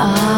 are.